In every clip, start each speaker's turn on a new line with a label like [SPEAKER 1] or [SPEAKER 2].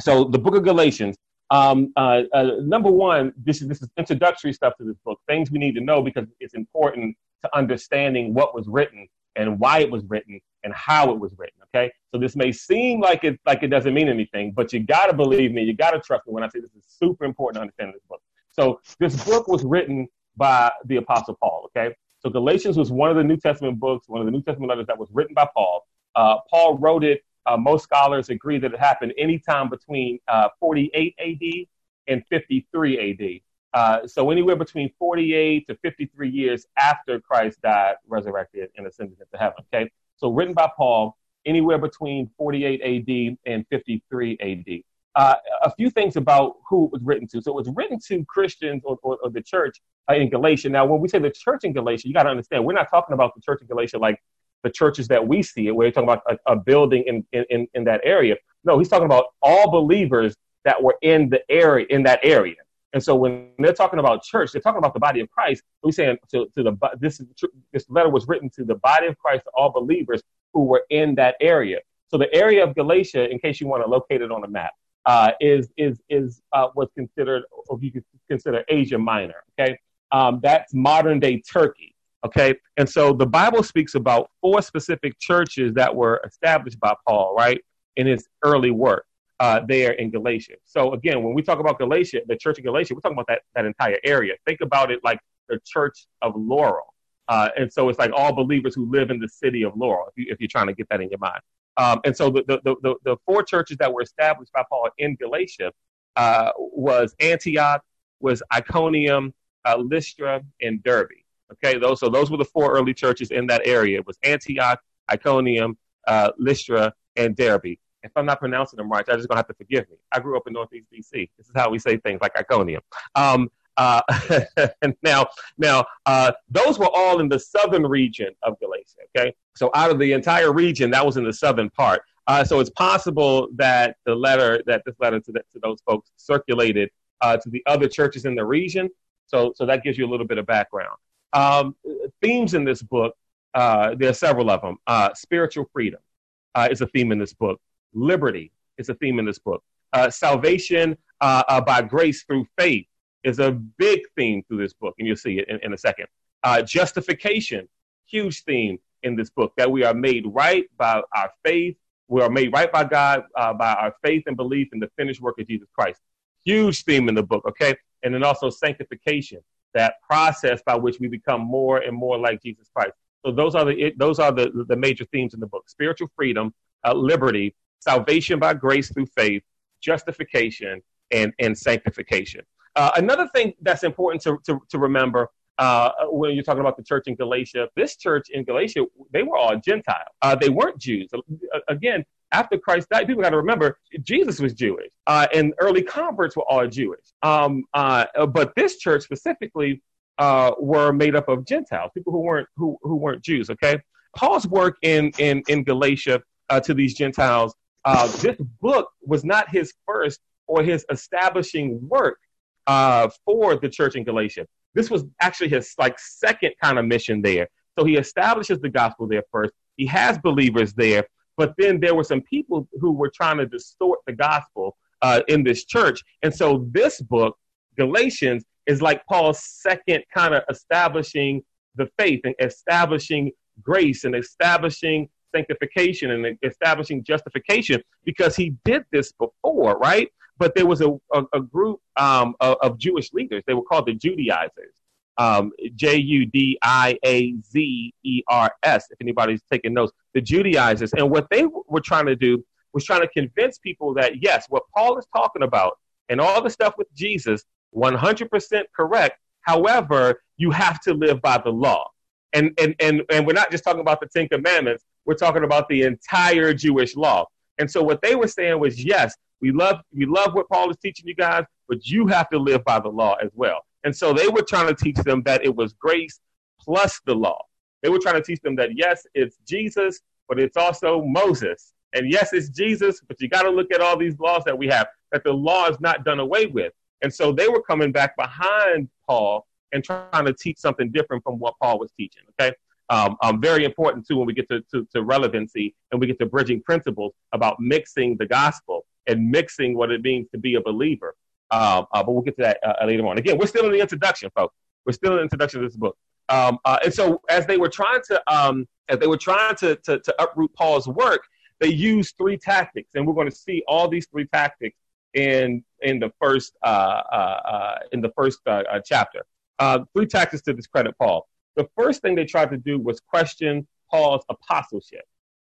[SPEAKER 1] So the book of Galatians, um, uh, uh, number one, this is this is introductory stuff to this book. Things we need to know because it's important to understanding what was written and why it was written and how it was written. Okay, so this may seem like it like it doesn't mean anything, but you got to believe me. You got to trust me when I say this is super important to understand this book. So this book was written by the Apostle Paul. Okay, so Galatians was one of the New Testament books, one of the New Testament letters that was written by Paul. Uh, Paul wrote it uh, most scholars agree that it happened anytime between uh, 48 AD and 53 AD. Uh, so anywhere between 48 to 53 years after Christ died, resurrected, and ascended into heaven. Okay, so written by Paul, anywhere between 48 AD and 53 AD. Uh, a few things about who it was written to. So it was written to Christians or, or, or the church uh, in Galatia. Now, when we say the church in Galatia, you got to understand we're not talking about the church in Galatia like the churches that we see it, where he's talking about a, a building in, in, in that area. No, he's talking about all believers that were in the area, in that area. And so when they're talking about church, they're talking about the body of Christ. We're saying to, to the this this letter was written to the body of Christ, to all believers who were in that area. So the area of Galatia, in case you want to locate it on a map, uh, is is is uh, what's considered, or you could consider Asia Minor. Okay, um, that's modern day Turkey. Okay. And so the Bible speaks about four specific churches that were established by Paul, right, in his early work uh, there in Galatia. So again, when we talk about Galatia, the church of Galatia, we're talking about that, that entire area. Think about it like the church of Laurel. Uh, and so it's like all believers who live in the city of Laurel, if, you, if you're trying to get that in your mind. Um, and so the, the, the, the, four churches that were established by Paul in Galatia uh, was Antioch, was Iconium, uh, Lystra, and Derbe. Okay, those so those were the four early churches in that area. It was Antioch, Iconium, uh, Lystra, and Derbe. If I'm not pronouncing them right, I'm just gonna have to forgive me. I grew up in Northeast DC. This is how we say things like Iconium. Um, uh, now, now uh, those were all in the southern region of Galatia. Okay, so out of the entire region, that was in the southern part. Uh, so it's possible that the letter that this letter to, the, to those folks circulated uh, to the other churches in the region. So, so that gives you a little bit of background. Um, themes in this book, uh, there are several of them. Uh, spiritual freedom uh, is a theme in this book. Liberty is a theme in this book. Uh, salvation uh, uh, by grace through faith is a big theme through this book, and you'll see it in, in a second. justification, huge theme in this book, that we are made right by our faith. We are made right by God by our faith and belief in the finished work of Jesus Christ. Huge theme in the book, okay? And then also sanctification that process by which we become more and more like Jesus Christ. So those are the those are the the major themes in the book: spiritual freedom, uh, liberty, salvation by grace through faith, justification, and and sanctification. Uh, another thing that's important to to, to remember. Uh, when you're talking about the church in Galatia, this church in Galatia, they were all Gentile. Uh, they weren't Jews. Again, after Christ died, people got to remember Jesus was Jewish, uh, and early converts were all Jewish. Um, uh, but this church specifically uh, were made up of Gentiles, people who weren't who, who weren't Jews. Okay, Paul's work in in in Galatia uh, to these Gentiles. Uh, this book was not his first or his establishing work uh, for the church in Galatia. This was actually his like second kind of mission there. So he establishes the gospel there first. He has believers there, but then there were some people who were trying to distort the gospel uh, in this church. And so this book, Galatians, is like Paul's second kind of establishing the faith and establishing grace and establishing sanctification and establishing justification because he did this before, right? But there was a, a, a group um, of, of, Jewish leaders. They were called the Judaizers um, J U D I A Z E R S, if anybody's taking notes, the Judaizers. And what they were trying to do was trying to convince people that, yes, what Paul is talking about and all the stuff with Jesus, 100% correct. However, you have to live by the law. And, and, and, and we're not just talking about the Ten Commandments, we're talking about the entire Jewish law. And so what they were saying was, yes, we love, we love what Paul is teaching you guys, but you have to live by the law as well. And so they were trying to teach them that it was grace plus the law. They were trying to teach them that, yes, it's Jesus, but it's also Moses. And yes, it's Jesus, but you got to look at all these laws that we have, that the law is not done away with. And so they were coming back behind Paul and trying to teach something different from what Paul was teaching. Okay. Um, um, very important too when we get to, to, to relevancy and we get to bridging principles about mixing the gospel and mixing what it means to be a believer. Um, uh, but we'll get to that uh, later on. Again, we're still in the introduction, folks. We're still in the introduction of this book. Um, uh, and so, as they were trying to, um, as they were trying to, to, to uproot Paul's work, they used three tactics, and we're going to see all these three tactics in in the first uh, uh, uh, in the first chapter. three tactics to discredit Paul. The first thing they tried to do was question Paul's apostleship.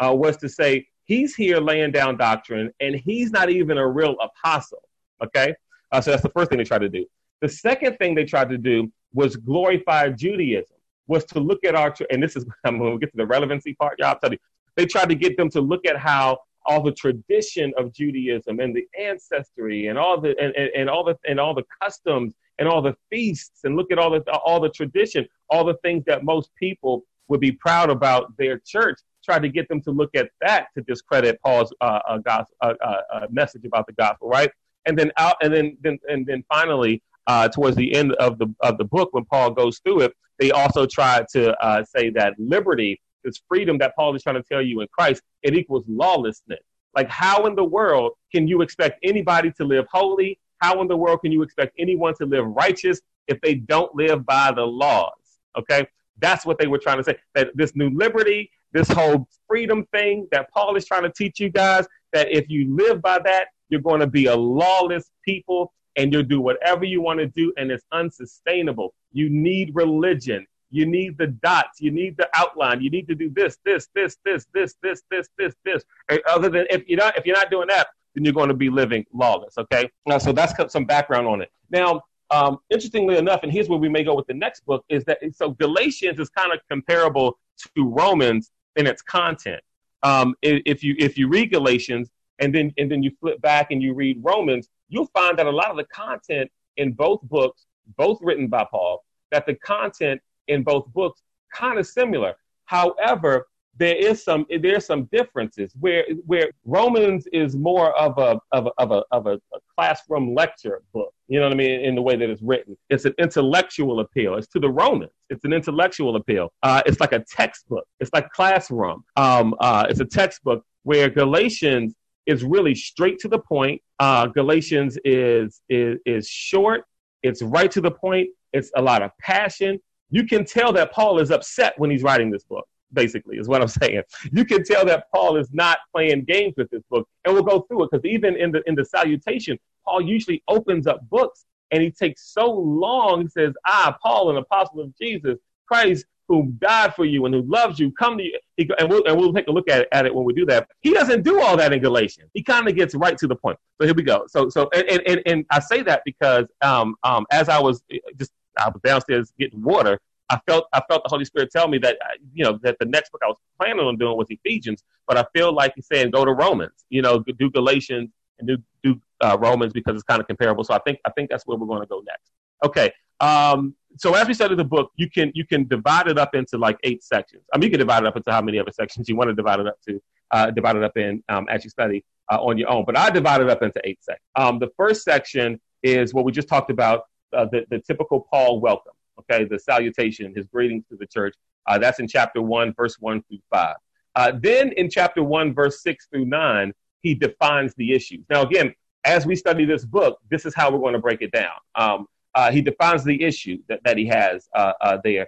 [SPEAKER 1] was to say he's here laying down doctrine, and he's not even a real apostle. Okay, so that's the first thing they tried to do. The second thing they tried to do was glorify Judaism, was to look at our, and this is when we get to the relevancy part, y'all, I'll tell you, they tried to get them to look at how all the tradition of Judaism and the ancestry and all the and, and, and, all the and all the customs and all the feasts and look at all the all the tradition, all the things that most people would be proud about their church. Tried to get them to look at that to discredit Paul's uh, uh, gospel, uh, uh, uh, message about the gospel, right? And then out, and then then and then finally, uh, towards the end of the of the book, when Paul goes through it, they also try to say that liberty this freedom that Paul is trying to tell you in Christ, it equals lawlessness. Like, how in the world can you expect anybody to live holy? How in the world can you expect anyone to live righteous if they don't live by the laws? Okay, that's what they were trying to say. That this new liberty, this whole freedom thing that Paul is trying to teach you guys, that if you live by that, you're going to be a lawless people and you'll do whatever you want to do, and it's unsustainable. You need religion. You need the dots. You need the outline. You need to do this, this, this, this, this, this, this, this, this. other than if you're not if you're not doing that, then you're going to be living lawless. Okay. Now, so that's some background on it. Now, um, interestingly enough, and here's where we may go with the next book is that so Galatians is kind of comparable to Romans in its content. Um, if you if you read Galatians and then and then you flip back and you read Romans, you'll find that a lot of the content in both books, both written by Paul, that the content in both books kind of similar. However, there is some there's some differences where where Romans is more of a of a of a, of a, classroom lecture book. You know what I mean? In the way that it's written, it's an intellectual appeal. It's to the Romans. It's an intellectual appeal. Uh, it's like a textbook. It's like classroom. Um, uh, it's a textbook where Galatians is really straight to the point. Uh, Galatians is is is short. It's right to the point. It's a lot of passion you can tell that Paul is upset when he's writing this book, basically, is what I'm saying. You can tell that Paul is not playing games with this book. And we'll go through it because even in the in the salutation, Paul usually opens up books and he takes so long. He says, Ah, Paul, an apostle of Jesus Christ, who died for you and who loves you, come to you. He, and, we'll, and we'll take a look at, at it when we do that. He doesn't do all that in Galatians. He kind of gets right to the point. So here we go. So, so and, and, and I say that because um, um, as I was just I was downstairs getting water. I felt I felt the Holy Spirit tell me that uh, you know that the next book I was planning on doing was Ephesians, but I feel like he's saying go to Romans, you know, do Galatians and do do uh, Romans because it's kind of comparable. So I think I think that's where we're going to go next. Okay. Um, so as we study the book, you can you can divide it up into like eight sections. I mean, you can divide it up into how many other sections you want to divide it up to. Uh, divide it up in um, as you study uh, on your own. But I divide it up into eight sections. Um, the first section is what we just talked about uh, the, the typical Paul welcome, okay, the salutation, his greetings to the church. Uh, that's in chapter 1, verse 1 through 5. Uh, then in chapter 1, verse 6 through 9, he defines the issues. Now, again, as we study this book, this is how we're going to break it down. Um, uh, he defines the issue that, that he has uh, uh, there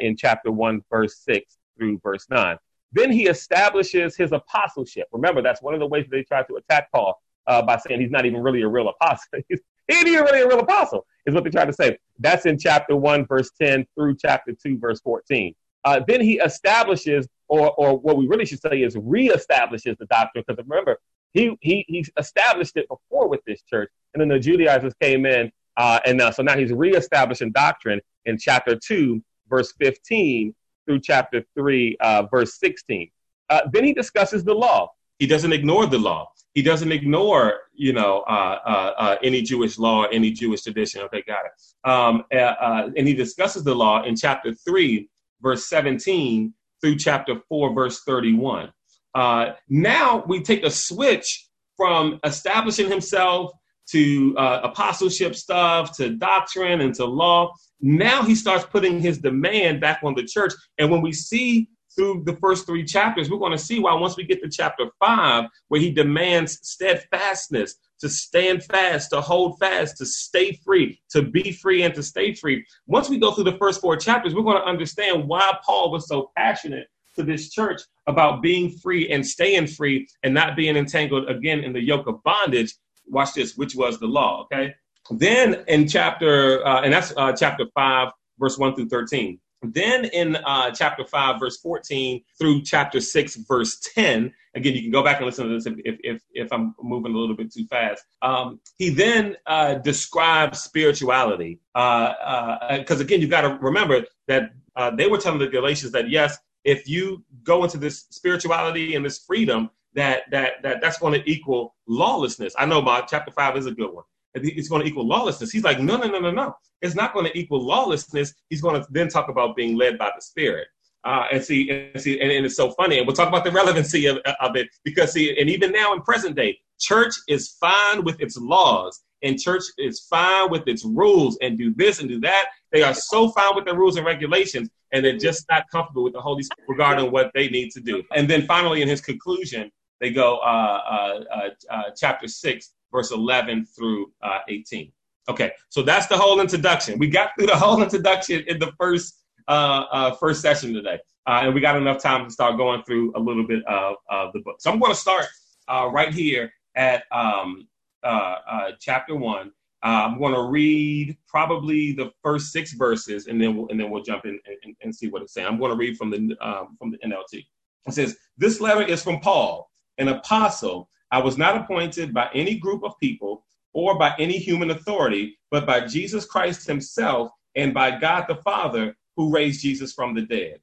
[SPEAKER 1] in chapter 1, verse 6 through verse 9. Then he establishes his apostleship. Remember, that's one of the ways they try to attack Paul by saying he's not even really a real apostle. He ain't even really a real apostle, is what they try to say. That's in chapter 1, verse 10 through chapter 2, verse 14. Uh, then he establishes, or, or what we really should say is reestablishes the doctrine, because remember, he, he, he established it before with this church, and then the Judaizers came in, uh, and uh, so now he's reestablishing doctrine in chapter 2, verse 15 through chapter 3, uh, verse 16. Uh, then he discusses the law. He doesn't ignore the law he doesn't ignore, you know, uh, uh, any Jewish law, any Jewish tradition. Okay, got it. Um, and he discusses the law in chapter three, verse 17 through chapter four, verse 31. Uh, now we take a switch from establishing himself to uh, apostleship stuff, to doctrine, and to law. Now he starts putting his demand back on the church. And when we see through the first three chapters, we're going to see why once we get to chapter five, where he demands steadfastness, to stand fast, to hold fast, to stay free, to be free, and to stay free. Once we go through the first four chapters, we're going to understand why Paul was so passionate to this church about being free and staying free and not being entangled again in the yoke of bondage. Watch this, which was the law. Okay. Then in chapter, uh, and that's uh, chapter 5, verse 1 through 13. Then in uh, chapter 5, verse 14 through chapter 6, verse 10, again, you can go back and listen to this if, if, if I'm moving a little bit too fast. Um, he then uh, describes spirituality. Because uh, uh, again, you've got to remember that uh, they were telling the Galatians that, yes, if you go into this spirituality and this freedom, that, that, that that's going to equal lawlessness. I know my chapter 5 is a good one it's going to equal lawlessness. He's like, no, no, no, no, no. It's not going to equal lawlessness. He's going to then talk about being led by the Spirit. Uh, and see, and see, and, and, it's so funny. And we'll talk about the relevancy of, of it because see, and even now in present day, church is fine with its laws, and church is fine with its rules, and do this and do that. They are so fine with the rules and regulations, and they're just not comfortable with the Holy Spirit regarding what they need to do. And then finally, in his conclusion, they go uh, uh, uh, uh chapter six verse 11 through uh, 18. Okay, so that's the whole introduction. We got through the whole introduction in the first uh, uh, first session today, uh, and we got enough time to start going through a little bit of, of the book. So I'm going to start uh, right here at um, uh, uh, chapter one. I'm going to read probably the first six verses, and then we'll, and then we'll jump in and, and see what it's saying. I'm going to read from the um, from the NLT. It says, "This letter is from Paul, an apostle." I was not appointed by any group of people or by any human authority, but by Jesus Christ himself and by God the Father who raised Jesus from the dead.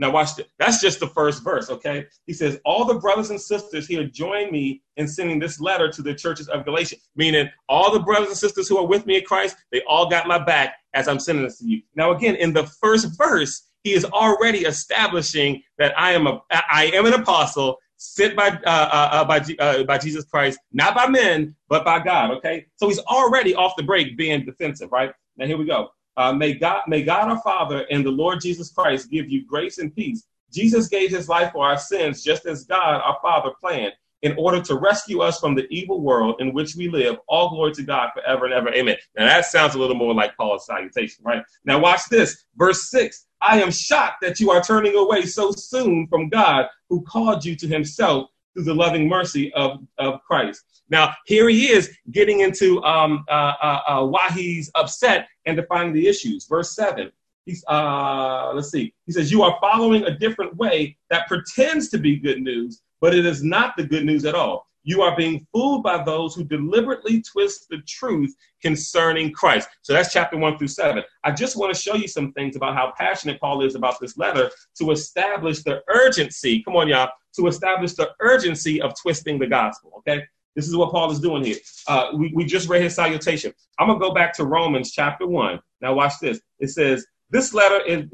[SPEAKER 1] Now, watch this. That's just the first verse, okay? He says, All the brothers and sisters here join me in sending this letter to the churches of Galatia, meaning all the brothers and sisters who are with me in Christ, they all got my back as I'm sending this to you. Now, again, in the first verse, he is already establishing that I am a I am an apostle sent by uh, uh, uh by uh, by Jesus Christ, not by men, but by God. Okay, so he's already off the break being defensive, right? Now here we go. Uh, may God, may God our Father and the Lord Jesus Christ give you grace and peace. Jesus gave his life for our sins, just as God our Father planned, in order to rescue us from the evil world in which we live. All glory to God forever and ever. Amen. Now that sounds a little more like Paul's salutation, right? Now watch this, verse six. I am shocked that you are turning away so soon from God who called you to himself through the loving mercy of, of Christ. Now, here he is getting into um, uh, uh, uh, why he's upset and defining the issues. Verse 7. He's, uh, let's see. He says, You are following a different way that pretends to be good news, but it is not the good news at all. You are being fooled by those who deliberately twist the truth concerning Christ. So that's chapter one through seven. I just want to show you some things about how passionate Paul is about this letter to establish the urgency. Come on, y'all, to establish the urgency of twisting the gospel. Okay. This is what Paul is doing here. Uh, we, we just read his salutation. I'm going to go back to Romans chapter 1. Now, watch this. It says, This letter is,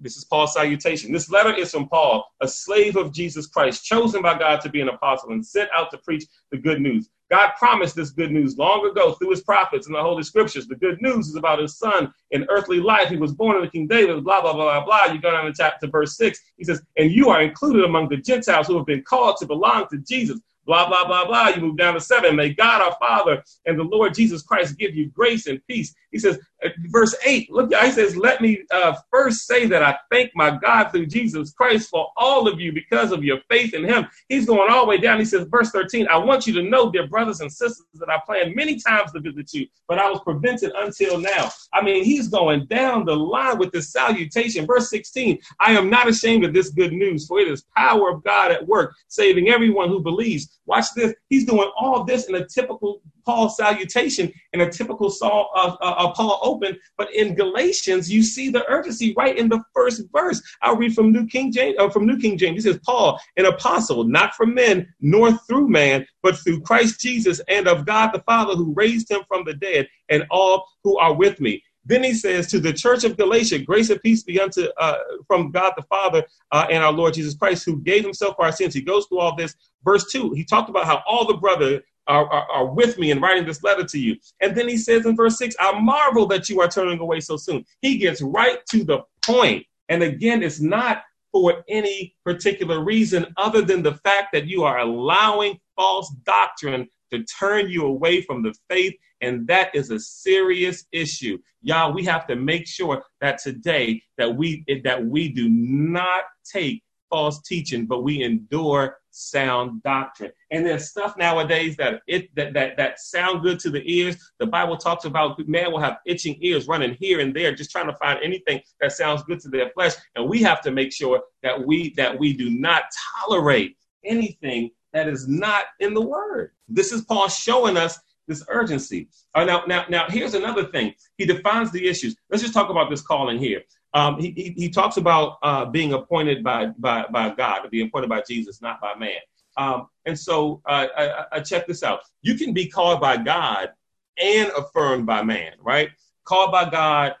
[SPEAKER 1] this is Paul's salutation. This letter is from Paul, a slave of Jesus Christ, chosen by God to be an apostle and sent out to preach the good news. God promised this good news long ago through his prophets in the Holy Scriptures. The good news is about his son in earthly life. He was born in the King David, blah, blah, blah, blah, blah. You go down to chapter verse 6. He says, And you are included among the Gentiles who have been called to belong to Jesus blah, blah, blah, blah. You move down to seven. May God our Father and the Lord Jesus Christ give you grace and peace. He says, uh, verse eight, look, he says, let me uh, first say that I thank my God through Jesus Christ for all of you because of your faith in him. He's going all the way down. He says, verse 13, I want you to know, dear brothers and sisters, that I planned many times to visit you, but I was prevented until now. I mean, he's going down the line with this salutation. Verse 16, I am not ashamed of this good news, for it is power of God at work, saving everyone who believes Watch this. He's doing all this in a typical Paul salutation, in a typical Saul, uh, uh, uh, Paul open. But in Galatians, you see the urgency right in the first verse. I'll read from New King James. Uh, from New King James, he says, "Paul, an apostle, not from men, nor through man, but through Christ Jesus, and of God the Father, who raised him from the dead, and all who are with me." Then he says to the church of Galatia, grace and peace be unto uh, from God the Father uh, and our Lord Jesus Christ, who gave himself for our sins. He goes through all this. Verse 2, he talked about how all the brother are, are, are, with me in writing this letter to you. And then he says in verse 6, I marvel that you are turning away so soon. He gets right to the point. And again, it's not for any particular reason other than the fact that you are allowing false doctrine to turn you away from the faith. And that is a serious issue. Y'all, we have to make sure that today that we that we do not take false teaching, but we endure sound doctrine. And there's stuff nowadays that it that that that sound good to the ears. The Bible talks about man will have itching ears running here and there, just trying to find anything that sounds good to their flesh. And we have to make sure that we that we do not tolerate anything that is not in the word. This is Paul showing us this urgency. Uh, now, now, now, here's another thing. He defines the issues. Let's just talk about this calling here. Um, he, he, talks about uh, being appointed by, by, by God, to be appointed by Jesus, not by man. Um, and so uh, I, I check this out. You can be called by God and affirmed by man, right? Called by God,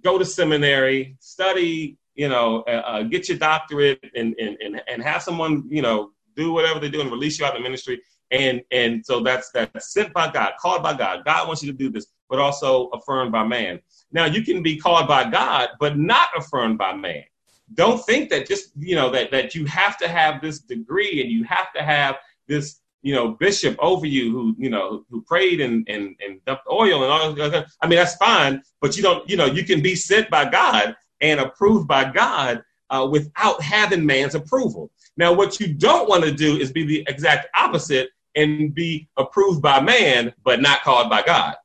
[SPEAKER 1] go to seminary, study, you know, uh, uh get your doctorate, and, and, and, and have someone, you know, do whatever they do and release you out of ministry. And and so that's that's sent by God, called by God. God wants you to do this, but also affirmed by man. Now you can be called by God, but not affirmed by man. Don't think that just you know that that you have to have this degree and you have to have this you know bishop over you who you know who prayed and and, and dumped oil and all that. I mean that's fine, but you don't you know you can be sent by God and approved by God uh, without having man's approval. Now, what you don't want to do is be the exact opposite and be approved by man, but not called by God.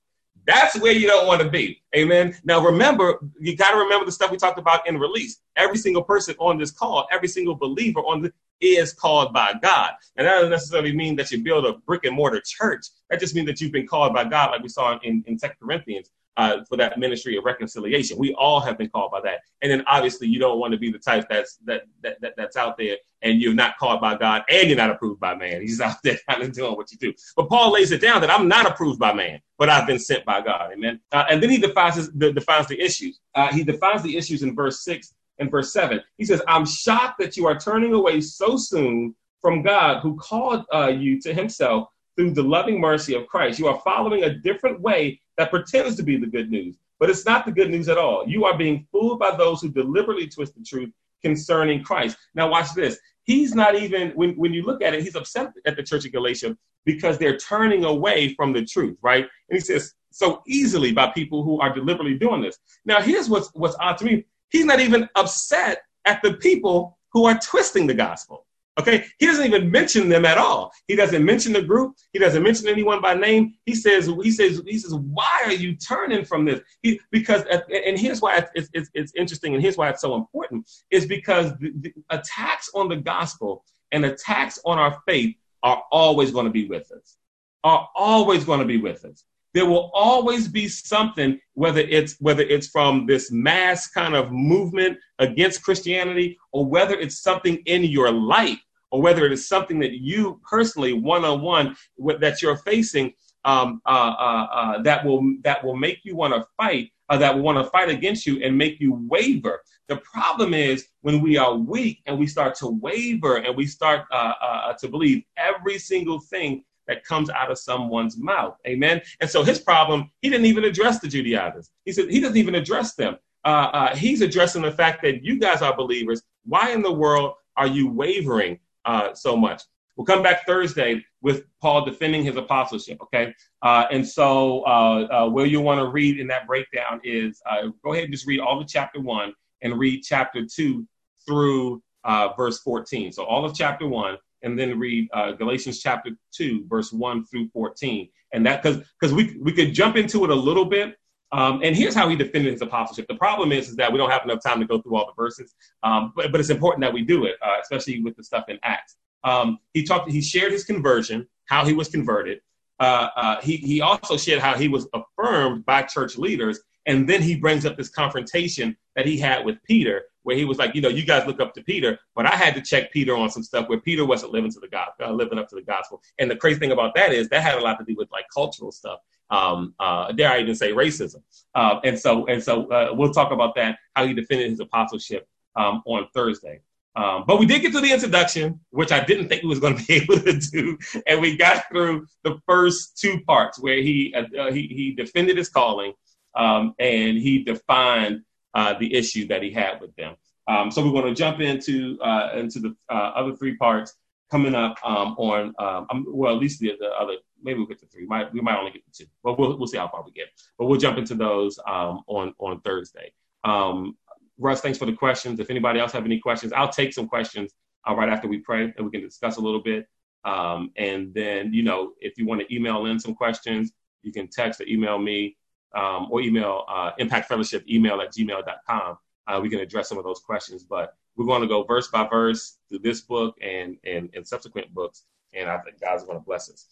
[SPEAKER 1] That's where you don't want to be. Amen. Now, remember, you got to remember the stuff we talked about in release. Every single person on this call, every single believer on the is called by God. And that doesn't necessarily mean that you build a brick and mortar church. That just means that you've been called by God, like we saw in, in 2 Corinthians uh, for that ministry of reconciliation. We all have been called by that. And then obviously you don't want to be the type that's that, that, that that's out there and you're not called by God and you're not approved by man. He's out there kind of doing what you do. But Paul lays it down that I'm not approved by man, but I've been sent by God. Amen. Uh, and then he defines his, the, defines the issues. Uh, he defines the issues in verse six and verse seven. He says, "I'm shocked that you are turning away so soon from God, who called uh, you to Himself." Through the loving mercy of Christ, you are following a different way that pretends to be the good news, but it's not the good news at all. You are being fooled by those who deliberately twist the truth concerning Christ. Now, watch this. He's not even, when, when you look at it, he's upset at the church of Galatia because they're turning away from the truth, right? And he says, so easily by people who are deliberately doing this. Now, here's what's, what's odd to me. He's not even upset at the people who are twisting the gospel. Okay, he doesn't even mention them at all. He doesn't mention the group. He doesn't mention anyone by name. He says, he says, he says, why are you turning from this? He, because, and here's why it's, it's, it's interesting, and here's why it's so important, is because the, the attacks on the gospel and attacks on our faith are always going to be with us. Are always going to be with us there will always be something whether it's whether it's from this mass kind of movement against christianity or whether it's something in your life or whether it is something that you personally one-on-one that you're facing um, uh, uh, uh, that will that will make you want to fight uh, that will want to fight against you and make you waver the problem is when we are weak and we start to waver and we start uh, uh, to believe every single thing that comes out of someone's mouth. Amen. And so his problem, he didn't even address the Judaizers. He said he doesn't even address them. He's addressing the fact that you guys are believers. Why in the world are you wavering uh, so much. We'll come back Thursday with Paul defending his apostleship, okay? Uh, and so, uh, uh, where you want to read in that breakdown is uh, go ahead and just read all of chapter one and read chapter two through uh, verse 14. So, all of chapter one, and then read Galatians chapter two, verse one through 14. And that, because because we, we could jump into it a little bit, um, and here's how he defended his apostleship. The problem is, is that we don't have enough time to go through all the verses, um, but, but it's important that we do it, uh, especially with the stuff in Acts. Um, he talked, he shared his conversion, how he was converted. Uh, uh, he, he also shared how he was affirmed by church leaders. And then he brings up this confrontation that he had with Peter, where he was like, you know, you guys look up to Peter, but I had to check Peter on some stuff where Peter wasn't living to the gospel, uh, living up to the gospel. And the crazy thing about that is that had a lot to do with like cultural stuff um, uh, dare I even say racism. Uh, and so, and so uh, we'll talk about that, how he defended his apostleship um, on Thursday. Um, but we did get to the introduction, which I didn't think we was going to be able to do, and we got through the first two parts where he uh, uh, he, he defended his calling um, and he defined uh, the issue that he had with them. Um, so we're going to jump into into the other three parts coming up um, on um, well at least the, the other maybe we'll get to three. We might we might only get to two, but we'll we'll see how far we get. But we'll jump into those um, on on Thursday. Um, Russ, thanks for the questions. If anybody else have any questions, I'll take some questions uh, right after we pray, and we can discuss a little bit. Um, and then, you know, if you want to email in some questions, you can text or email me um, or email uh, Impact Fellowship email at gmail.com. Uh, we can address some of those questions, but we're going to go verse by verse through this book and, and, and subsequent books. And I think God's going to bless us.